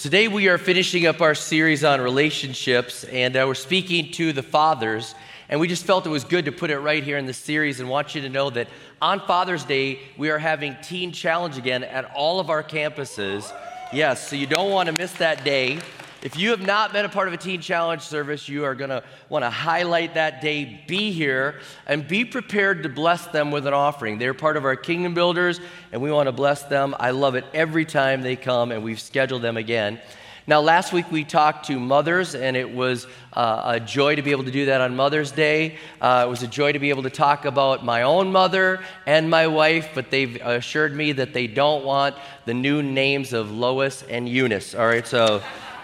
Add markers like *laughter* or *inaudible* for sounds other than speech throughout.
Today we are finishing up our series on relationships, and uh, we're speaking to the fathers. And we just felt it was good to put it right here in the series and want you to know that on Father's Day, we are having Teen Challenge again at all of our campuses. Yes, so you don't want to miss that day. If you have not been a part of a Teen Challenge service, you are going to want to highlight that day, be here, and be prepared to bless them with an offering. They're part of our Kingdom Builders, and we want to bless them. I love it every time they come, and we've scheduled them again. Now, last week we talked to mothers, and it was uh, a joy to be able to do that on Mother's Day. Uh, it was a joy to be able to talk about my own mother and my wife, but they've assured me that they don't want the new names of Lois and Eunice. All right, so.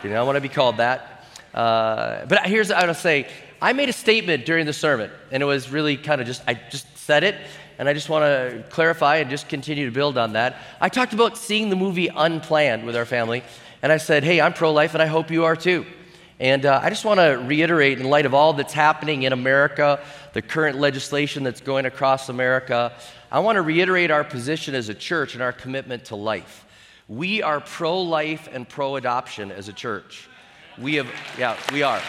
You don't want to be called that. Uh, but here's what I want to say. I made a statement during the sermon, and it was really kind of just, I just said it, and I just want to clarify and just continue to build on that. I talked about seeing the movie Unplanned with our family, and I said, hey, I'm pro life, and I hope you are too. And uh, I just want to reiterate, in light of all that's happening in America, the current legislation that's going across America, I want to reiterate our position as a church and our commitment to life. We are pro life and pro adoption as a church. We have, yeah, we are.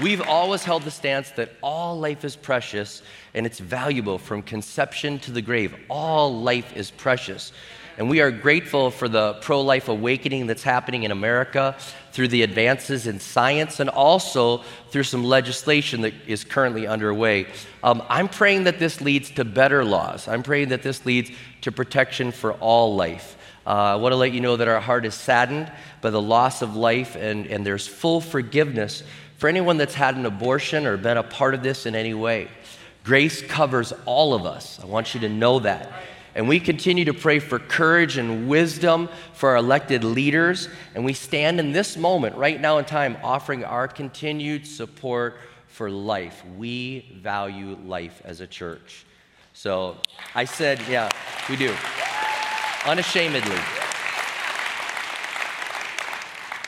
We've always held the stance that all life is precious and it's valuable from conception to the grave. All life is precious. And we are grateful for the pro life awakening that's happening in America through the advances in science and also through some legislation that is currently underway. Um, I'm praying that this leads to better laws. I'm praying that this leads to protection for all life. Uh, I want to let you know that our heart is saddened by the loss of life, and, and there's full forgiveness for anyone that's had an abortion or been a part of this in any way. Grace covers all of us. I want you to know that. And we continue to pray for courage and wisdom for our elected leaders. And we stand in this moment, right now in time, offering our continued support for life. We value life as a church. So I said, yeah, we do. Unashamedly.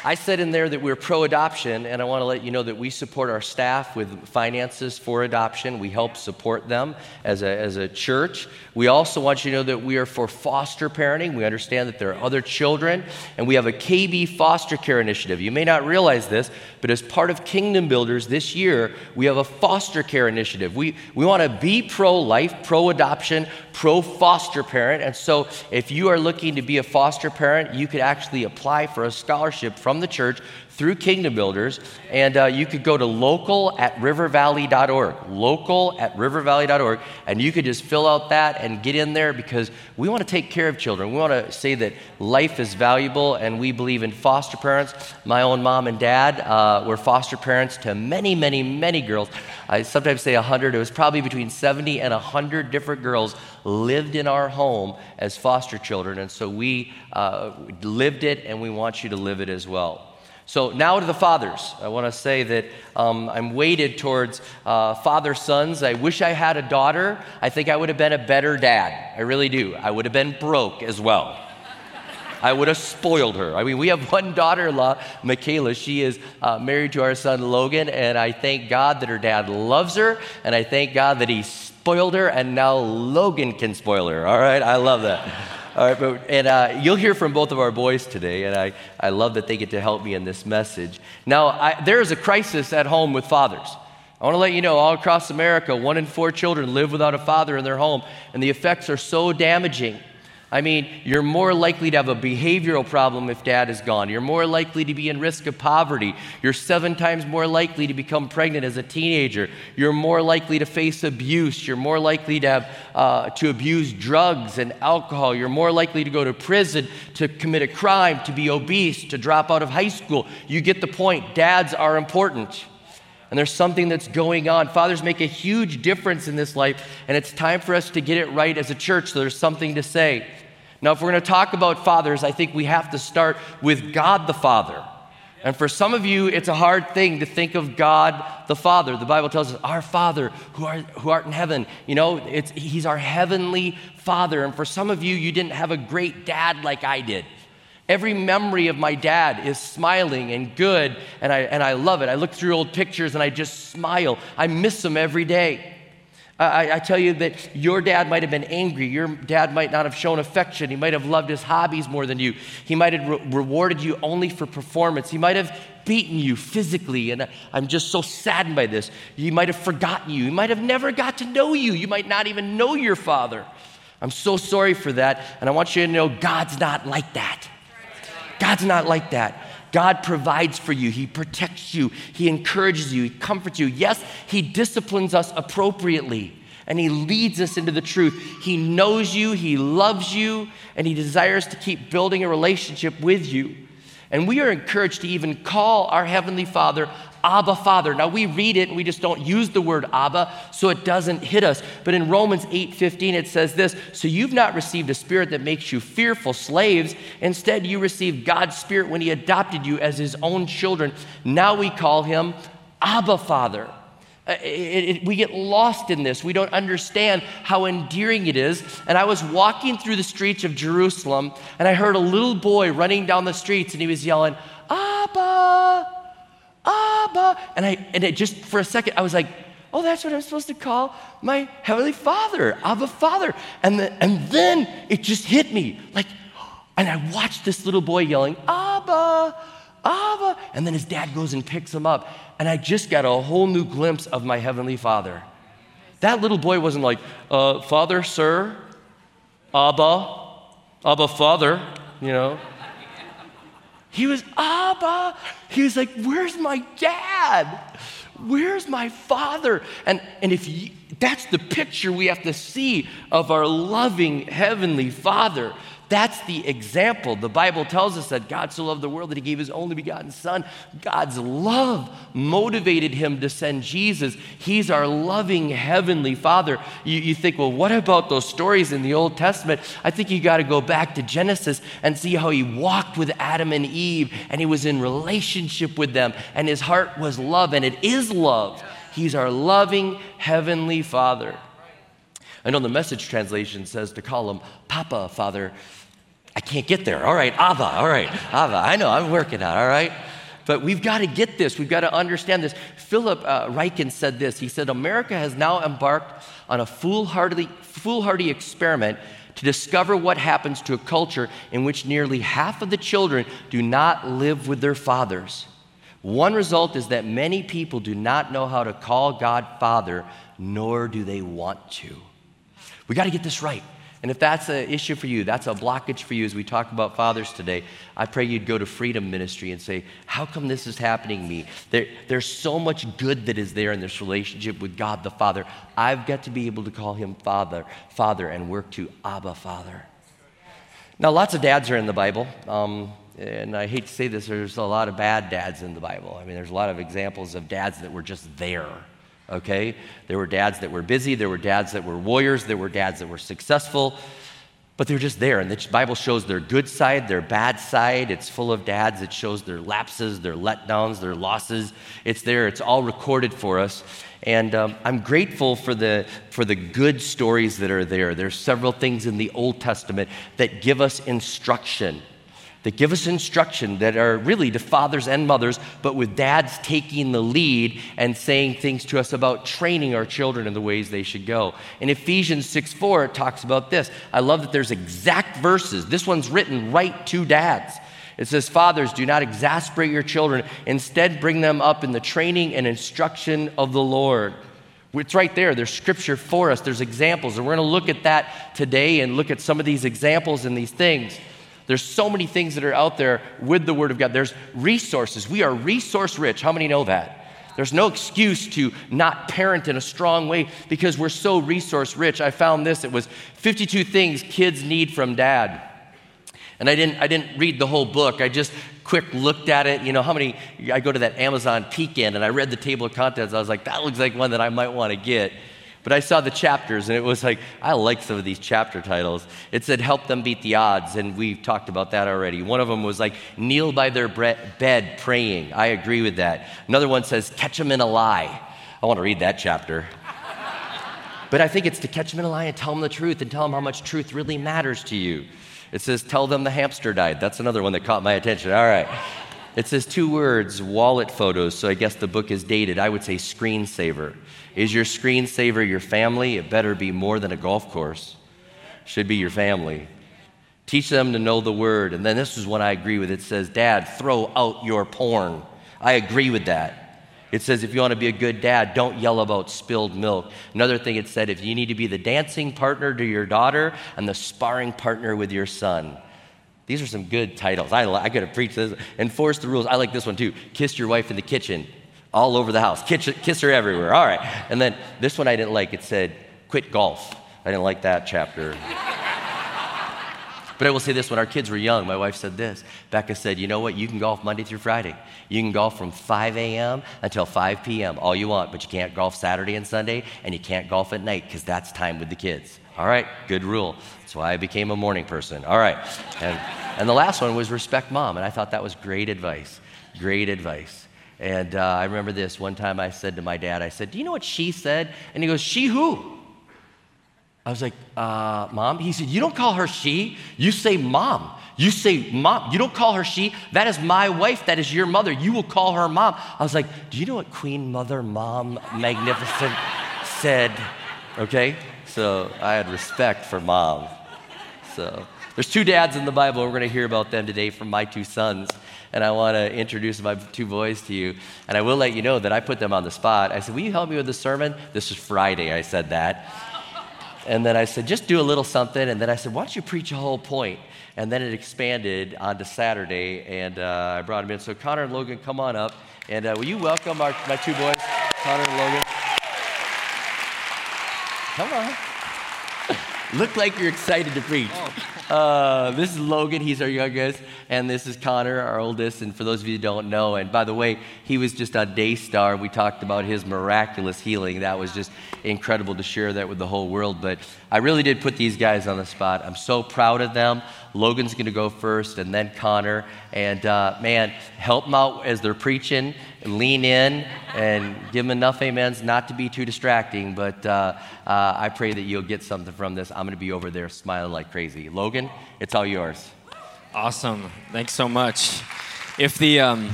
I said in there that we're pro adoption, and I want to let you know that we support our staff with finances for adoption. We help support them as a, as a church. We also want you to know that we are for foster parenting. We understand that there are other children, and we have a KB foster care initiative. You may not realize this, but as part of Kingdom Builders this year, we have a foster care initiative. We, we want to be pro life, pro adoption, pro foster parent. And so if you are looking to be a foster parent, you could actually apply for a scholarship from from the church through Kingdom Builders. And uh, you could go to local at rivervalley.org, local at rivervalley.org, and you could just fill out that and get in there because we want to take care of children. We want to say that life is valuable and we believe in foster parents. My own mom and dad uh, were foster parents to many, many, many girls. I sometimes say 100. It was probably between 70 and 100 different girls lived in our home as foster children. And so we uh, lived it and we want you to live it as well. So now to the fathers. I want to say that um, I'm weighted towards uh, father sons. I wish I had a daughter. I think I would have been a better dad. I really do. I would have been broke as well. I would have spoiled her. I mean, we have one daughter in law, Michaela. She is uh, married to our son, Logan, and I thank God that her dad loves her, and I thank God that he spoiled her, and now Logan can spoil her. All right? I love that. All right, but, and uh, you'll hear from both of our boys today, and I, I love that they get to help me in this message. Now, I, there is a crisis at home with fathers. I want to let you know all across America, one in four children live without a father in their home, and the effects are so damaging. I mean, you're more likely to have a behavioral problem if dad is gone. You're more likely to be in risk of poverty. You're seven times more likely to become pregnant as a teenager. You're more likely to face abuse. You're more likely to have uh, to abuse drugs and alcohol. You're more likely to go to prison, to commit a crime, to be obese, to drop out of high school. You get the point. Dads are important and there's something that's going on. Fathers make a huge difference in this life, and it's time for us to get it right as a church. So there's something to say. Now, if we're going to talk about fathers, I think we have to start with God the Father. And for some of you, it's a hard thing to think of God the Father. The Bible tells us, Our Father who are, who art in heaven. You know, it's, He's our heavenly Father. And for some of you, you didn't have a great dad like I did. Every memory of my dad is smiling and good, and I, and I love it. I look through old pictures and I just smile. I miss him every day. I, I, tell you that your dad might have been angry. Your dad might not have shown affection. He might have loved his hobbies more than you. He might have re- rewarded you only for performance. He might have beaten you physically. And I'm just so saddened by this. He might have forgotten you. He might have never got to know you. You might not even know your father. I'm so sorry for that. And I want you to know God's not like that. God's not like that. God provides for you, He protects you, He encourages you, He comforts you. Yes, He disciplines us appropriately and He leads us into the truth. He knows you, He loves you, and He desires to keep building a relationship with you. And we are encouraged to even call our Heavenly Father Abba Father. Now we read it and we just don't use the word Abba, so it doesn't hit us. But in Romans 8:15 it says this, so you've not received a spirit that makes you fearful slaves. Instead, you received God's spirit when he adopted you as his own children. Now we call him Abba Father. Uh, it, it, we get lost in this. We don't understand how endearing it is. And I was walking through the streets of Jerusalem and I heard a little boy running down the streets and he was yelling, Abba, Abba. And, I, and it just for a second, I was like, oh, that's what I'm supposed to call my Heavenly Father, Abba Father. And, the, and then it just hit me like, and I watched this little boy yelling, Abba, Abba. And then his dad goes and picks him up. And I just got a whole new glimpse of my Heavenly Father. That little boy wasn't like, uh, Father, sir, Abba, Abba, Father, you know. He was, Abba. He was like, Where's my dad? Where's my father? And, and if you, that's the picture we have to see of our loving heavenly father. That's the example. The Bible tells us that God so loved the world that he gave his only begotten Son. God's love motivated him to send Jesus. He's our loving Heavenly Father. You, you think, well, what about those stories in the Old Testament? I think you got to go back to Genesis and see how he walked with Adam and Eve and he was in relationship with them and his heart was love and it is love. He's our loving Heavenly Father. I know the message translation says to call him Papa, Father. I can't get there. All right, Abba, all right, Abba. I know, I'm working out, all right? But we've got to get this. We've got to understand this. Philip uh, Ryken said this. He said, America has now embarked on a foolhardy, foolhardy experiment to discover what happens to a culture in which nearly half of the children do not live with their fathers. One result is that many people do not know how to call God Father, nor do they want to. We got to get this right. And if that's an issue for you, that's a blockage for you as we talk about fathers today, I pray you'd go to Freedom Ministry and say, How come this is happening to me? There, there's so much good that is there in this relationship with God the Father. I've got to be able to call him Father, Father, and work to Abba Father. Now, lots of dads are in the Bible. Um, and I hate to say this, there's a lot of bad dads in the Bible. I mean, there's a lot of examples of dads that were just there okay? There were dads that were busy, there were dads that were warriors, there were dads that were successful, but they're just there. And the Bible shows their good side, their bad side. It's full of dads. It shows their lapses, their letdowns, their losses. It's there, it's all recorded for us. And um, I'm grateful for the, for the good stories that are there. There's several things in the Old Testament that give us instruction that give us instruction that are really to fathers and mothers, but with dads taking the lead and saying things to us about training our children in the ways they should go. In Ephesians 6 4, it talks about this. I love that there's exact verses. This one's written right to dads. It says, Fathers, do not exasperate your children. Instead, bring them up in the training and instruction of the Lord. It's right there. There's scripture for us, there's examples. And we're going to look at that today and look at some of these examples and these things. There's so many things that are out there with the Word of God. There's resources. We are resource rich. How many know that? There's no excuse to not parent in a strong way because we're so resource rich. I found this it was 52 things kids need from dad. And I didn't, I didn't read the whole book. I just quick looked at it. You know, how many, I go to that Amazon peek in and I read the table of contents. I was like, that looks like one that I might want to get. But I saw the chapters and it was like, I like some of these chapter titles. It said, Help them beat the odds, and we've talked about that already. One of them was like, Kneel by their bed praying. I agree with that. Another one says, Catch them in a lie. I want to read that chapter. but I think it's to catch them in a lie and tell them the truth and tell them how much truth really matters to you. It says, Tell them the hamster died. That's another one that caught my attention. All right. It says two words, wallet photos, so I guess the book is dated. I would say screensaver. Is your screensaver your family? It better be more than a golf course. Should be your family. Teach them to know the word. And then this is what I agree with. It says, Dad, throw out your porn. I agree with that. It says, if you want to be a good dad, don't yell about spilled milk. Another thing it said, if you need to be the dancing partner to your daughter and the sparring partner with your son. These are some good titles. I, I got to preach this. Enforce the rules. I like this one too. Kiss your wife in the kitchen, all over the house. Kiss her everywhere. All right. And then this one I didn't like. It said, quit golf. I didn't like that chapter. But I will say this when our kids were young, my wife said this. Becca said, You know what? You can golf Monday through Friday. You can golf from 5 a.m. until 5 p.m., all you want, but you can't golf Saturday and Sunday, and you can't golf at night because that's time with the kids. All right, good rule. That's why I became a morning person. All right. And, and the last one was respect mom, and I thought that was great advice. Great advice. And uh, I remember this one time I said to my dad, I said, Do you know what she said? And he goes, She who? I was like, uh, Mom? He said, You don't call her she, you say mom. You say mom. You don't call her she. That is my wife. That is your mother. You will call her mom. I was like, Do you know what Queen Mother Mom Magnificent said? Okay? So I had respect for mom. So there's two dads in the Bible. We're going to hear about them today from my two sons. And I want to introduce my two boys to you. And I will let you know that I put them on the spot. I said, Will you help me with the sermon? This is Friday, I said that. And then I said, just do a little something. And then I said, why don't you preach a whole point? And then it expanded onto Saturday, and uh, I brought them in. So Connor and Logan, come on up. And uh, will you welcome our, my two boys, Connor and Logan? Come on. *laughs* Look like you're excited to preach. Oh. Uh, this is Logan, he's our youngest, and this is Connor, our oldest. And for those of you who don't know, and by the way, he was just on Daystar. We talked about his miraculous healing. That was just incredible to share that with the whole world. But I really did put these guys on the spot. I'm so proud of them. Logan's going to go first, and then Connor. And uh, man, help them out as they're preaching, lean in, and give them enough amens not to be too distracting. But uh, uh, I pray that you'll get something from this. I'm going to be over there smiling like crazy. Logan, it's all yours. Awesome. Thanks so much. If the um,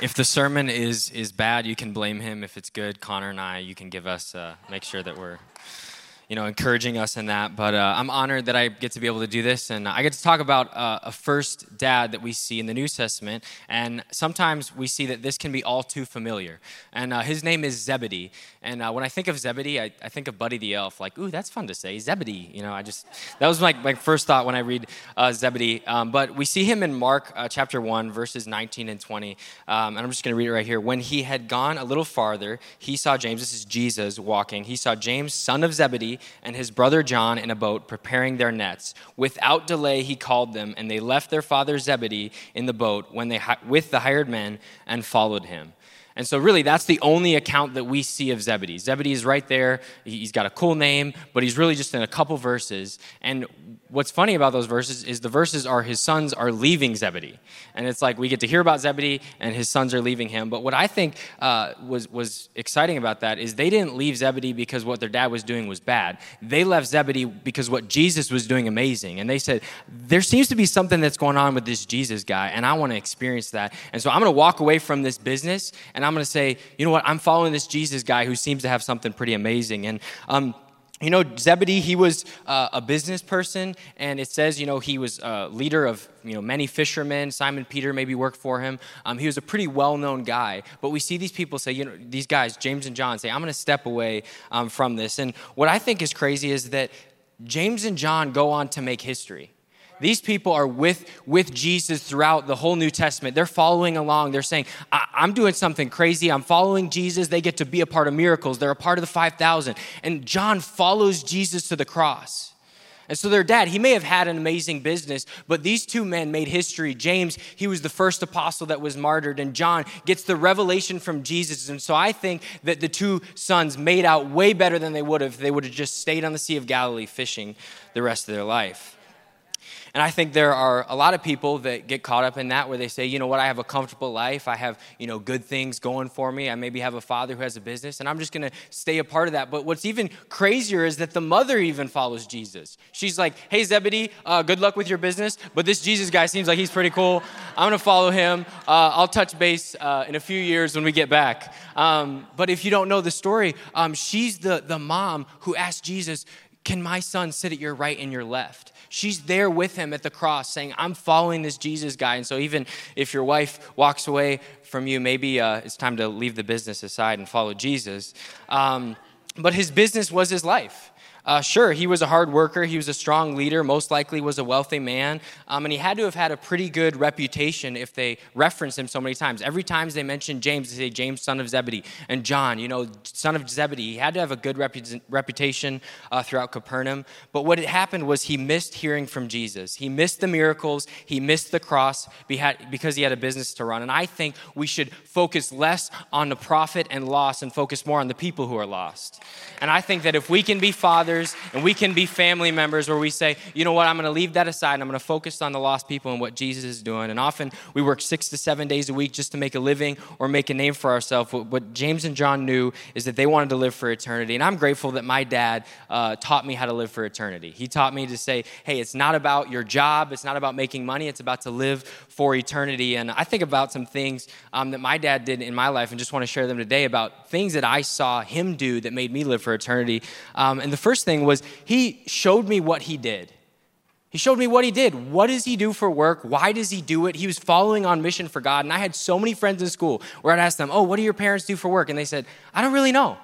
if the sermon is is bad, you can blame him. If it's good, Connor and I, you can give us uh, make sure that we're you know, encouraging us in that. But uh, I'm honored that I get to be able to do this. And I get to talk about uh, a first dad that we see in the New Testament. And sometimes we see that this can be all too familiar. And uh, his name is Zebedee. And uh, when I think of Zebedee, I, I, think of Buddy the Elf. Like, ooh, that's fun to say. Zebedee. You know, I just, that was my, my first thought when I read uh, Zebedee. Um, but we see him in Mark uh, chapter 1, verses 19 and 20. Um, and I'm just going to read it right here. When he had gone a little farther, he saw James, this is Jesus walking, he saw James, son of Zebedee and his brother John in a boat preparing their nets. Without delay, he called them, and they left their father Zebedee in the boat when they, with the hired men and followed him. And so, really, that's the only account that we see of Zebedee. Zebedee is right there. He's got a cool name, but he's really just in a couple verses. And what's funny about those verses is the verses are his sons are leaving Zebedee. And it's like we get to hear about Zebedee and his sons are leaving him. But what I think uh, was, was exciting about that is they didn't leave Zebedee because what their dad was doing was bad. They left Zebedee because what Jesus was doing amazing. And they said, there seems to be something that's going on with this Jesus guy, and I want to experience that. And so I'm going to walk away from this business and I'm going to say, you know what, I'm following this Jesus guy who seems to have something pretty amazing. And um, you know, Zebedee, he was uh, a business person, and it says, you know, he was a leader of, you know, many fishermen. Simon Peter maybe worked for him. Um, he was a pretty well known guy. But we see these people say, you know, these guys, James and John, say, I'm going to step away um, from this. And what I think is crazy is that James and John go on to make history. These people are with, with Jesus throughout the whole New Testament. They're following along. They're saying, I'm doing something crazy. I'm following Jesus. They get to be a part of miracles. They're a part of the 5,000. And John follows Jesus to the cross. And so their dad, he may have had an amazing business, but these two men made history. James, he was the first apostle that was martyred, and John gets the revelation from Jesus. And so I think that the two sons made out way better than they would have if they would have just stayed on the Sea of Galilee fishing the rest of their life. And I think there are a lot of people that get caught up in that where they say, you know what, I have a comfortable life. I have, you know, good things going for me. I maybe have a father who has a business and I'm just going to stay a part of that. But what's even crazier is that the mother even follows Jesus. She's like, hey, Zebedee, uh, good luck with your business. But this Jesus guy seems like he's pretty cool. I'm going to follow him. Uh, I'll touch base uh, in a few years when we get back. Um, but if you don't know the story, um, she's the, the mom who asked Jesus, can my son sit at your right and your left? She's there with him at the cross saying, I'm following this Jesus guy. And so, even if your wife walks away from you, maybe uh, it's time to leave the business aside and follow Jesus. Um, but his business was his life. Uh, sure, he was a hard worker. He was a strong leader, most likely was a wealthy man. Um, and he had to have had a pretty good reputation if they reference him so many times. Every time they mention James, they say James, son of Zebedee. And John, you know, son of Zebedee. He had to have a good repu- reputation uh, throughout Capernaum. But what had happened was he missed hearing from Jesus. He missed the miracles. He missed the cross because he had a business to run. And I think we should focus less on the profit and loss and focus more on the people who are lost. And I think that if we can be fathers, and we can be family members where we say, you know what, I'm going to leave that aside and I'm going to focus on the lost people and what Jesus is doing. And often we work six to seven days a week just to make a living or make a name for ourselves. What James and John knew is that they wanted to live for eternity. And I'm grateful that my dad uh, taught me how to live for eternity. He taught me to say, hey, it's not about your job, it's not about making money, it's about to live for eternity. And I think about some things um, that my dad did in my life and just want to share them today about things that I saw him do that made me live for eternity. Um, and the first thing was he showed me what he did. He showed me what he did. What does he do for work? Why does he do it? He was following on mission for God. And I had so many friends in school where I'd ask them, Oh, what do your parents do for work? And they said, I don't really know.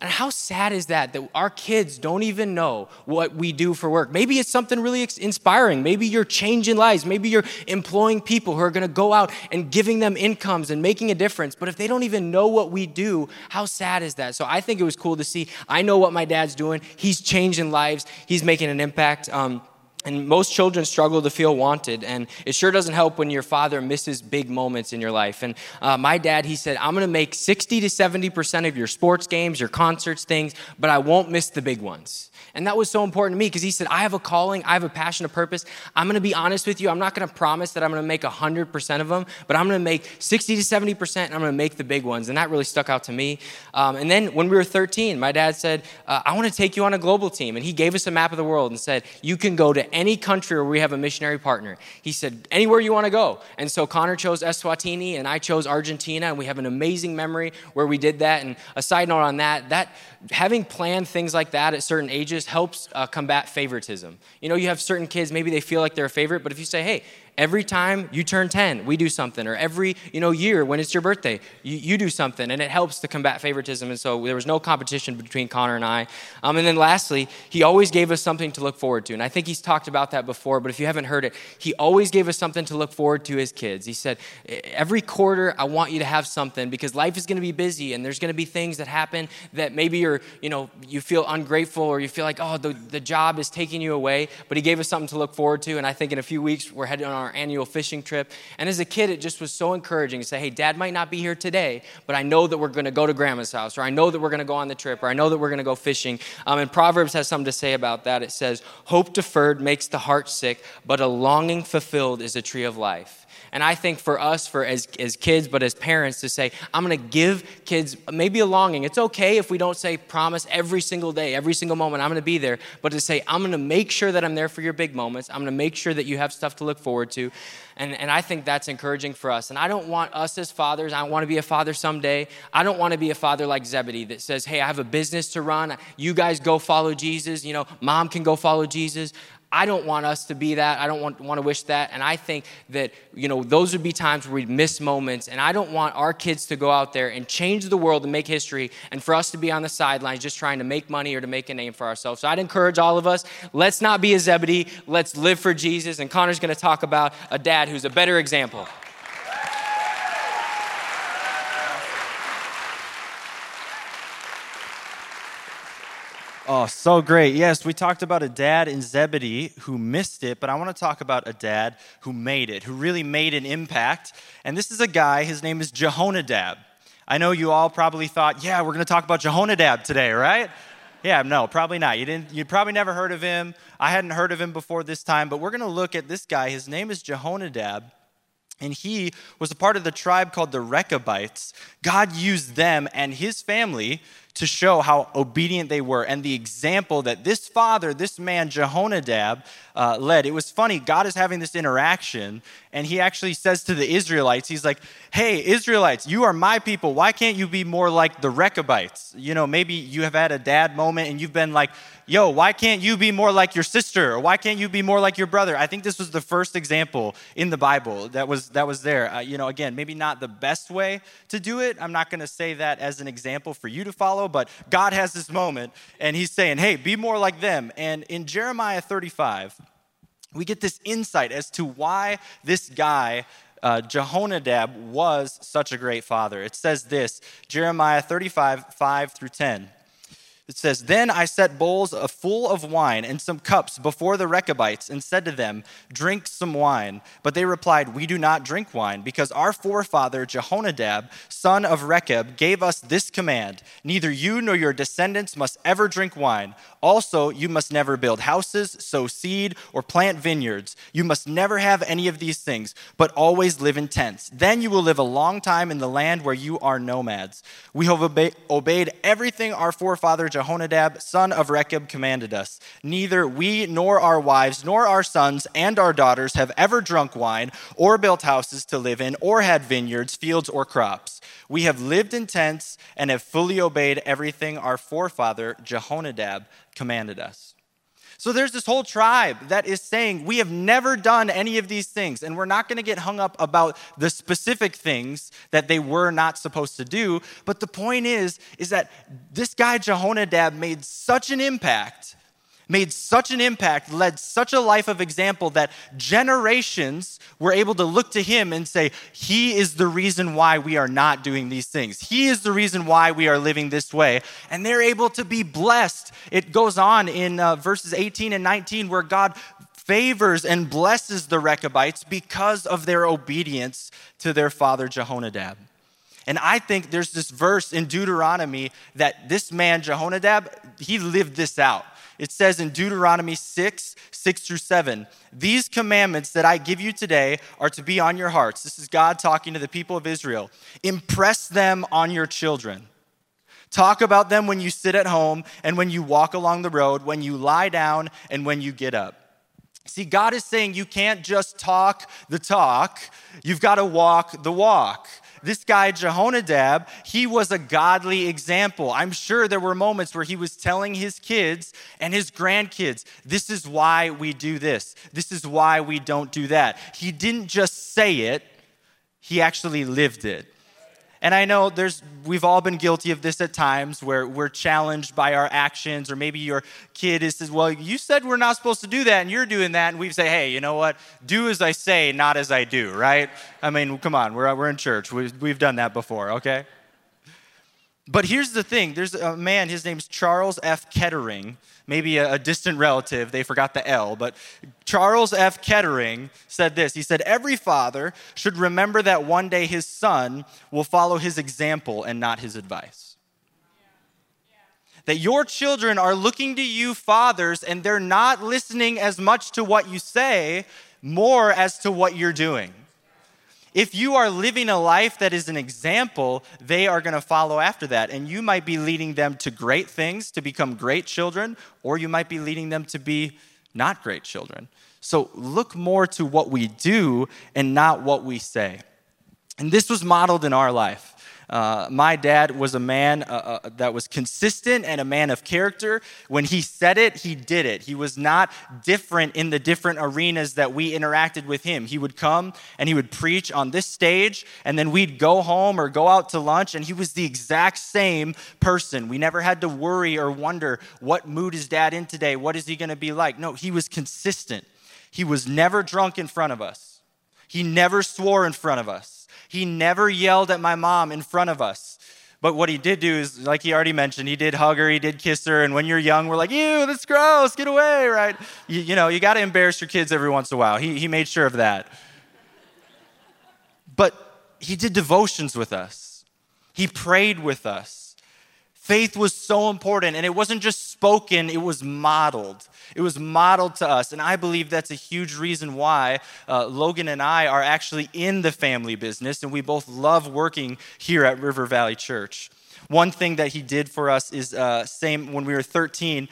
And how sad is that that our kids don't even know what we do for work? Maybe it's something really inspiring. Maybe you're changing lives. Maybe you're employing people who are going to go out and giving them incomes and making a difference. But if they don't even know what we do, how sad is that? So I think it was cool to see. I know what my dad's doing. He's changing lives. He's making an impact. Um, and most children struggle to feel wanted. And it sure doesn't help when your father misses big moments in your life. And uh, my dad, he said, I'm going to make 60 to 70% of your sports games, your concerts, things, but I won't miss the big ones. And that was so important to me because he said, I have a calling, I have a passion, a purpose. I'm going to be honest with you. I'm not going to promise that I'm going to make 100% of them, but I'm going to make 60 to 70% and I'm going to make the big ones. And that really stuck out to me. Um, and then when we were 13, my dad said, uh, I want to take you on a global team. And he gave us a map of the world and said, You can go to any country where we have a missionary partner. He said, Anywhere you want to go. And so Connor chose Eswatini and I chose Argentina. And we have an amazing memory where we did that. And a side note on that, that having planned things like that at certain ages helps uh, combat favoritism. You know, you have certain kids, maybe they feel like they're a favorite, but if you say, hey, every time you turn 10 we do something or every you know year when it's your birthday you, you do something and it helps to combat favoritism and so there was no competition between connor and i. Um, and then lastly he always gave us something to look forward to and i think he's talked about that before but if you haven't heard it he always gave us something to look forward to as kids. He said every quarter i want you to have something because life is going to be busy and there's going to be things that happen that maybe you're you know you feel ungrateful or you feel like oh the, the job is taking you away but he gave us something to look forward to and i think in a few weeks we're heading on our our annual fishing trip. And as a kid, it just was so encouraging to say, hey, dad might not be here today, but I know that we're going to go to grandma's house, or I know that we're going to go on the trip, or I know that we're going to go fishing. Um, and Proverbs has something to say about that. It says, hope deferred makes the heart sick, but a longing fulfilled is a tree of life. And I think for us, for as, as kids, but as parents, to say, I'm going to give kids maybe a longing. It's okay if we don't say promise every single day, every single moment, I'm going to be there, but to say, I'm going to make sure that I'm there for your big moments. I'm going to make sure that you have stuff to look forward to. And, and I think that's encouraging for us. And I don't want us as fathers, I want to be a father someday. I don't want to be a father like Zebedee that says, hey, I have a business to run. You guys go follow Jesus. You know, mom can go follow Jesus. I don't want us to be that. I don't want, want to wish that. And I think that, you know, those would be times where we'd miss moments. And I don't want our kids to go out there and change the world and make history and for us to be on the sidelines just trying to make money or to make a name for ourselves. So I'd encourage all of us, let's not be a Zebedee. Let's live for Jesus. And Connor's going to talk about a dad who's a better example. Oh, so great. Yes, we talked about a dad in Zebedee who missed it, but I want to talk about a dad who made it, who really made an impact. And this is a guy, his name is Jehonadab. I know you all probably thought, yeah, we're going to talk about Jehonadab today, right? Yeah, no, probably not. You didn't. You probably never heard of him. I hadn't heard of him before this time, but we're going to look at this guy. His name is Jehonadab, and he was a part of the tribe called the Rechabites. God used them and his family to show how obedient they were and the example that this father, this man, Jehonadab, uh, led. It was funny. God is having this interaction, and he actually says to the Israelites, He's like, Hey, Israelites, you are my people. Why can't you be more like the Rechabites? You know, maybe you have had a dad moment and you've been like, Yo, why can't you be more like your sister? Or why can't you be more like your brother? I think this was the first example in the Bible that was, that was there. Uh, you know, again, maybe not the best way to do it. I'm not going to say that as an example for you to follow, but God has this moment and he's saying, Hey, be more like them. And in Jeremiah 35, we get this insight as to why this guy, uh, Jehonadab, was such a great father. It says this Jeremiah 35, 5 through 10. It says, Then I set bowls full of wine and some cups before the Rechabites and said to them, Drink some wine. But they replied, We do not drink wine, because our forefather Jehonadab, son of Rechab, gave us this command Neither you nor your descendants must ever drink wine. Also, you must never build houses, sow seed, or plant vineyards. You must never have any of these things, but always live in tents. Then you will live a long time in the land where you are nomads. We have obeyed everything our forefather Jehonadab, son of Rechab, commanded us. Neither we nor our wives nor our sons and our daughters have ever drunk wine or built houses to live in or had vineyards, fields, or crops. We have lived in tents and have fully obeyed everything our forefather Jehonadab commanded us. So there's this whole tribe that is saying, We have never done any of these things, and we're not going to get hung up about the specific things that they were not supposed to do. But the point is, is that this guy, Jehonadab, made such an impact made such an impact, led such a life of example that generations were able to look to him and say, He is the reason why we are not doing these things. He is the reason why we are living this way. And they're able to be blessed. It goes on in uh, verses 18 and 19 where God favors and blesses the Rechabites because of their obedience to their father Jehonadab. And I think there's this verse in Deuteronomy that this man, Jehonadab, he lived this out. It says in Deuteronomy 6, 6 through 7, These commandments that I give you today are to be on your hearts. This is God talking to the people of Israel. Impress them on your children. Talk about them when you sit at home and when you walk along the road, when you lie down and when you get up. See, God is saying you can't just talk the talk, you've got to walk the walk this guy, Jehonadab, he was a godly example. I'm sure there were moments where he was telling his kids and his grandkids, this is why we do this, this is why we don't do that. He didn't just say it, he actually lived it. And I know there's we've all been guilty of this at times where we're challenged by our actions, or maybe your kid is says, Well, you said we're not supposed to do that, and you're doing that, and we say, Hey, you know what? Do as I say, not as I do, right? I mean, come on, we're, we're in church. We've, we've done that before, okay? But here's the thing there's a man, his name's Charles F. Kettering, maybe a, a, distant relative, they forgot the L, but Charles F. Kettering said this. He said, Every father should remember that one day his son will follow his example and not his advice. That your children are looking to you, fathers, and they're not listening as much to what you say, more as to what you're doing. If you are living a life that is an example, they are going to follow after that. And you might be leading them to great things, to become great children, or you might be leading them to be not great children. So look more to what we do and not what we say. And this was modeled in our life. Uh, my dad was a man uh, uh, that was consistent and a man of character. When he said it, he did it. He was not different in the different arenas that we interacted with him. He would come and he would preach on this stage, and then we'd go home or go out to lunch, and he was the exact same person. We never had to worry or wonder what mood is dad in today? What is he going to be like? No, he was consistent. He was never drunk in front of us, he never swore in front of us. He never yelled at my mom in front of us. But what he did do is, like he already mentioned, he did hug her, he did kiss her. And when you're young, we're like, ew, that's gross, get away, right? You, you know, you got to embarrass your kids every once in a while. He, he made sure of that. But he did devotions with us, he prayed with us Faith was so important, and it wasn't just spoken, it was modeled. It was modeled to us. And I believe that's a huge reason why uh, Logan and I are actually in the family business, and we both love working here at River Valley Church. One thing that he did for us is uh, same when we were 13,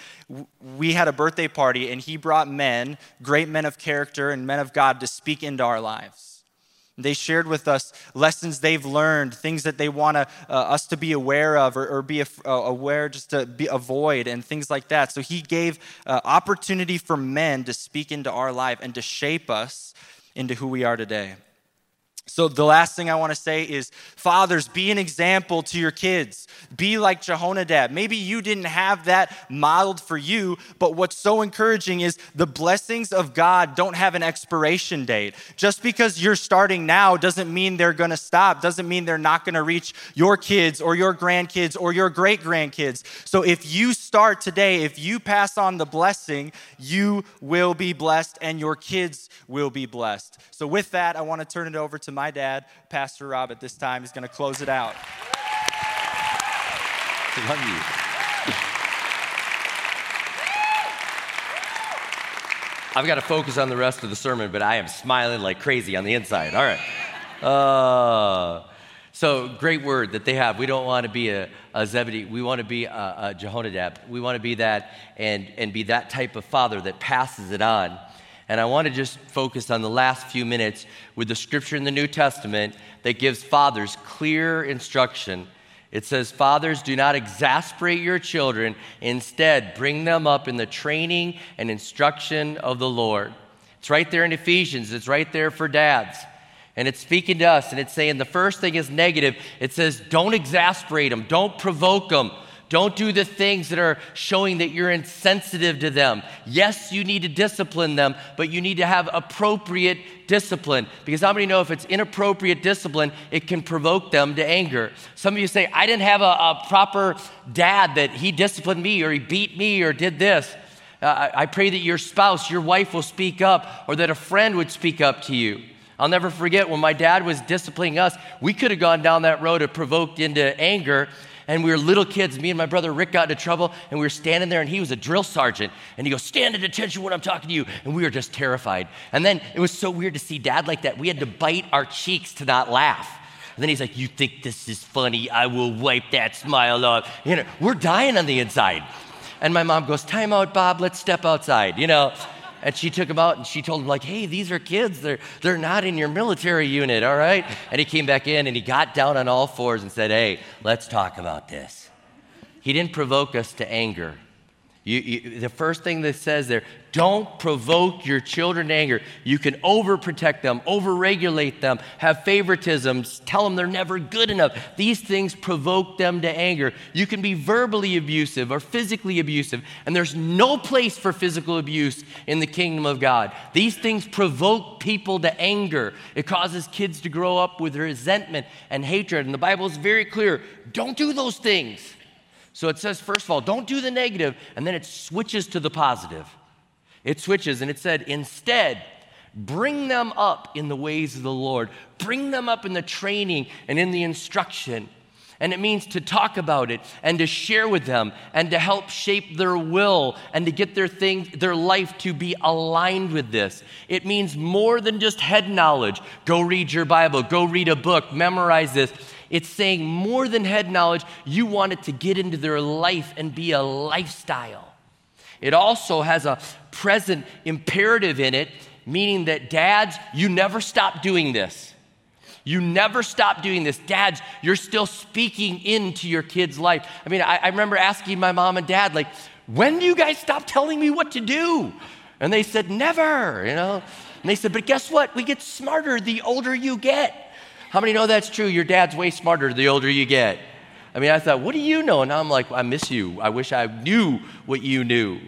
we had a birthday party, and he brought men, great men of character and men of God, to speak into our lives. They shared with us lessons they've learned, things that they want uh, us to be aware of or, or be uh, aware just to be, avoid, and things like that. So he gave uh, opportunity for men to speak into our life and to shape us into who we are today. So, the last thing I want to say is fathers, be an example to your kids. Be like Jehonadab. Maybe you didn't have that modeled for you, but what's so encouraging is the blessings of God don't have an expiration date. Just because you're starting now doesn't mean they're going to stop, doesn't mean they're not going to reach your kids or your grandkids or your great grandkids. So, if you start today, if you pass on the blessing, you will be blessed and your kids will be blessed. So, with that, I want to turn it over to my dad, Pastor Rob, at this time. is going to close it out. I Love you. I've got to focus on the rest of the sermon, but I am smiling like crazy on the inside. All right. Uh, so great word that they have. We don't want to be a, a Zebedee. We want to be a, a Jehonadab. We want to be that and, and be that type of father that passes it on. And I want to just focus on the last few minutes with the scripture in the New Testament that gives fathers clear instruction. It says, Fathers, do not exasperate your children. Instead, bring them up in the training and instruction of the Lord. It's right there in Ephesians, it's right there for dads. And it's speaking to us, and it's saying the first thing is negative. It says, Don't exasperate them, don't provoke them. Don't do the things that are showing that you're insensitive to them. Yes, you need to discipline them, but you need to have appropriate discipline. Because how many know if it's inappropriate discipline, it can provoke them to anger? Some of you say, I didn't have a, a proper dad that he disciplined me or he beat me or did this. Uh, I pray that your spouse, your wife will speak up or that a friend would speak up to you. I'll never forget when my dad was disciplining us, we could have gone down that road and provoked into anger and we were little kids. Me and my brother Rick got into trouble, and we were standing there, and he was a drill sergeant. And he goes, Stand at attention when I'm talking to you. And we were just terrified. And then it was so weird to see dad like that. We had to bite our cheeks to not laugh. And then he's like, You think this is funny? I will wipe that smile off. You know, we're dying on the inside. And my mom goes, Time out, Bob, let's step outside, you know. And she took him out and she told him, like, hey, these are kids. They're, they're not in your military unit, all right? And he came back in and he got down on all fours and said, hey, let's talk about this. He didn't provoke us to anger. You, you, the first thing that says there, don't provoke your children to anger. You can overprotect them, overregulate them, have favoritisms, tell them they're never good enough. These things provoke them to anger. You can be verbally abusive or physically abusive, and there's no place for physical abuse in the kingdom of God. These things provoke people to anger. It causes kids to grow up with resentment and hatred. And the Bible is very clear don't do those things. So it says, first of all, don't do the negative, and then it switches to the positive. It switches, and it said, instead, bring them up in the ways of the Lord, bring them up in the training and in the instruction. And it means to talk about it and to share with them and to help shape their will and to get their thing, their life to be aligned with this. It means more than just head knowledge. Go read your Bible, go read a book, memorize this. It's saying more than head knowledge, you want it to get into their life and be a lifestyle. It also has a present imperative in it, meaning that dads, you never stop doing this. You never stop doing this. Dads, you're still speaking into your kid's life. I mean, I, I, remember asking my mom and dad, like, when do you guys stop telling me what to do? And they said, never, you know? And they said, but guess what? We get smarter the older you get. How many know that's true? Your dad's way smarter the older you get. I mean, I thought, what do you know? And I'm like, I miss you. I wish I knew what you knew.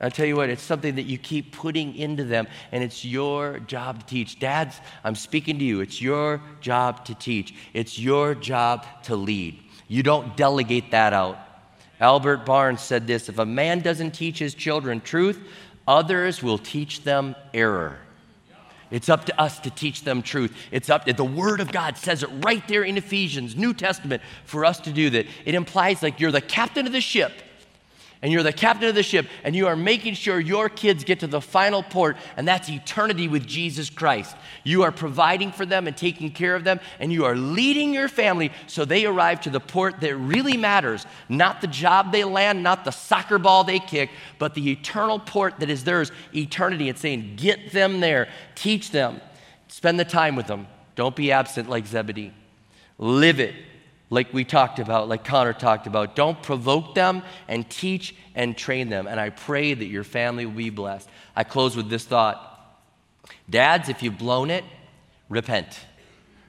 I tell you what, it's something that you keep putting into them, and it's your job to teach. Dads, I'm speaking to you. It's your job to teach, it's your job to lead. You don't delegate that out. Albert Barnes said this if a man doesn't teach his children truth, others will teach them error. It's up to us to teach them truth. It's up to the Word of God says it right there in Ephesians, New Testament, for us to do that. It implies like you're the captain of the ship and you're the captain of the ship, and you are making sure your kids get to the final port, and that's eternity with Jesus Christ. You are providing for them and taking care of them, and you are leading your family so they arrive to the port that really matters. Not the job they land, not the soccer ball they kick, but the eternal port that is theirs, eternity. It's saying, get them there, teach them, spend the time with them. Don't be absent like Zebedee. Live it like we talked about, like Connor talked about. Don't provoke them and teach and train them. And I pray that your family will be blessed. I close with this thought Dads, if you've blown it, repent.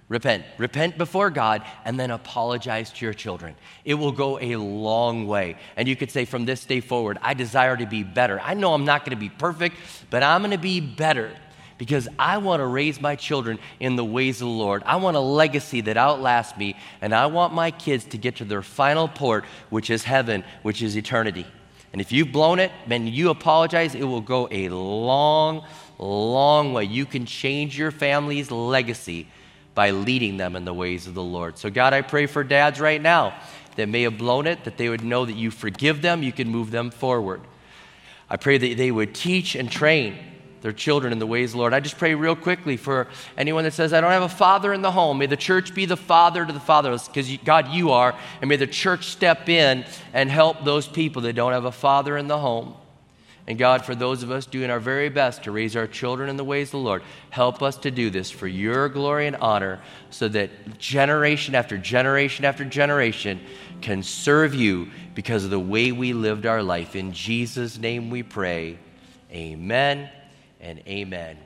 Repent. Repent before God and then apologize to your children. It will go a long way. And you could say, from this day forward, I desire to be better. I know I'm not going to be perfect, but I'm going to be better because I want to raise my children in the ways of the Lord. I want a legacy that outlasts me, and I want my kids to get to their final port, which is heaven, which is eternity. And if you've blown it, then you apologize, it will go a long, long way. You can change your family's legacy by leading them in the ways of the Lord. So, God, I pray for dads right now that may have blown it, that they would know that you forgive them, you can move them forward. I pray that they would teach and train their children in the ways Lord. I just pray real quickly for anyone that says, I don't have a father in the home. May the church be the father to the fatherless, because God, you are. And may the church step in and help those people that don't have a father in the home. And God, for those of us doing our very best to raise our children in the ways of the Lord, help us to do this for your glory and honor so that generation after generation after generation can serve you because of the way we lived our life. In Jesus' name we pray. Amen and amen.